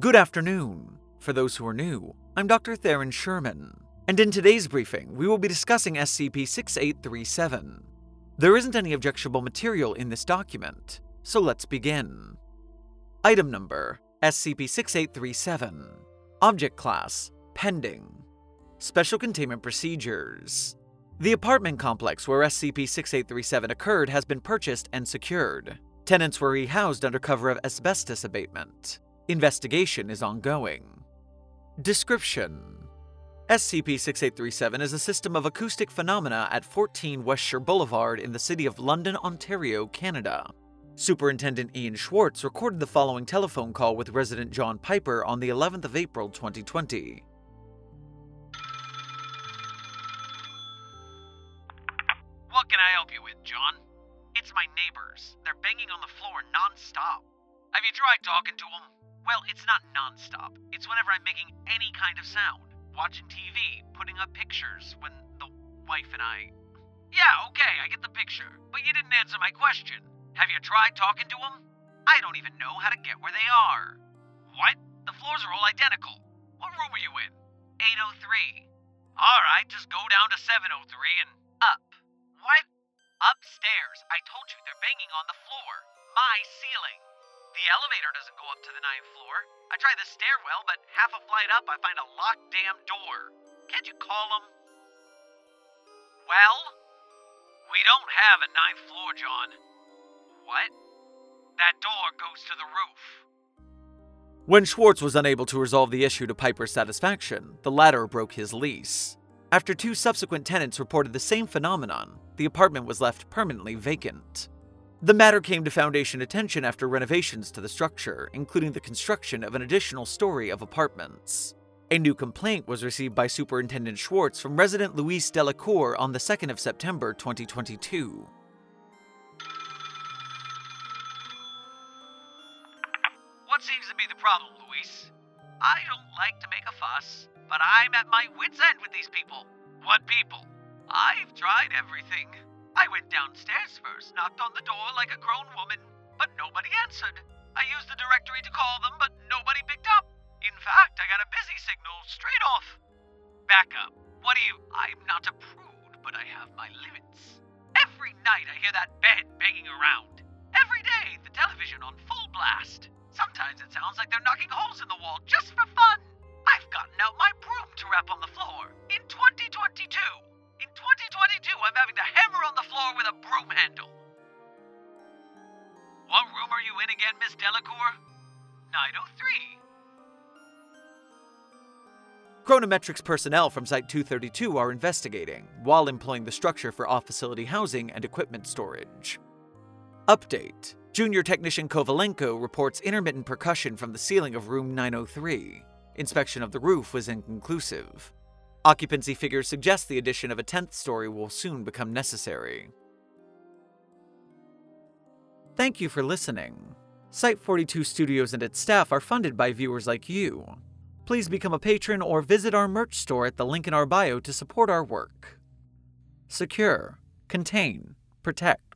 Good afternoon. For those who are new, I'm Dr. Theron Sherman, and in today's briefing, we will be discussing SCP 6837. There isn't any objectionable material in this document, so let's begin. Item number SCP 6837. Object Class Pending. Special Containment Procedures. The apartment complex where SCP 6837 occurred has been purchased and secured. Tenants were rehoused under cover of asbestos abatement. Investigation is ongoing. Description SCP 6837 is a system of acoustic phenomena at 14 Westshore Boulevard in the city of London, Ontario, Canada. Superintendent Ian Schwartz recorded the following telephone call with resident John Piper on the 11th of April 2020. What can I help you with, John? It's my neighbors. They're banging on the floor non-stop. Have you tried talking to them? Well, it's not non-stop. It's whenever I'm making any kind of sound. Watching TV, putting up pictures, when the wife and I... Yeah, okay, I get the picture. But you didn't answer my question. Have you tried talking to them? I don't even know how to get where they are. What? The floors are all identical. What room are you in? 803. Alright, just go down to 703 and up. What? Upstairs. I told you they're banging on the floor. My ceiling. The elevator doesn't go up to the ninth floor. I try the stairwell, but half a flight up, I find a locked damn door. Can't you call them? Well? We don't have a ninth floor, John. What? That door goes to the roof. When Schwartz was unable to resolve the issue to Piper's satisfaction, the latter broke his lease. After two subsequent tenants reported the same phenomenon, the apartment was left permanently vacant. The matter came to Foundation attention after renovations to the structure, including the construction of an additional story of apartments. A new complaint was received by Superintendent Schwartz from resident Luis Delacour on the 2nd of September 2022. What seems to be the problem, Luis? I don't like to make a fuss, but I'm at my wits' end with these people. What people? I've tried everything. I went downstairs first, knocked on the door like a grown woman, but nobody answered. I used the directory to call them, but nobody picked up. In fact, I got a busy signal straight off. Back up. What do you. I'm not a prude, but I have my limits. Every night I hear that bed banging around. Every day, the television on full blast. Sometimes it sounds like they're knocking holes in the wall just for fun. I've gotten out my broom to rap on the floor. In 2022. In 2022, I'm having to hammer on the floor with a broom handle. What room are you in again, Miss Delacour? 903. Chronometrics personnel from Site 232 are investigating, while employing the structure for off facility housing and equipment storage. Update Junior Technician Kovalenko reports intermittent percussion from the ceiling of room 903. Inspection of the roof was inconclusive. Occupancy figures suggest the addition of a 10th story will soon become necessary. Thank you for listening. Site 42 Studios and its staff are funded by viewers like you. Please become a patron or visit our merch store at the link in our bio to support our work. Secure, contain, protect.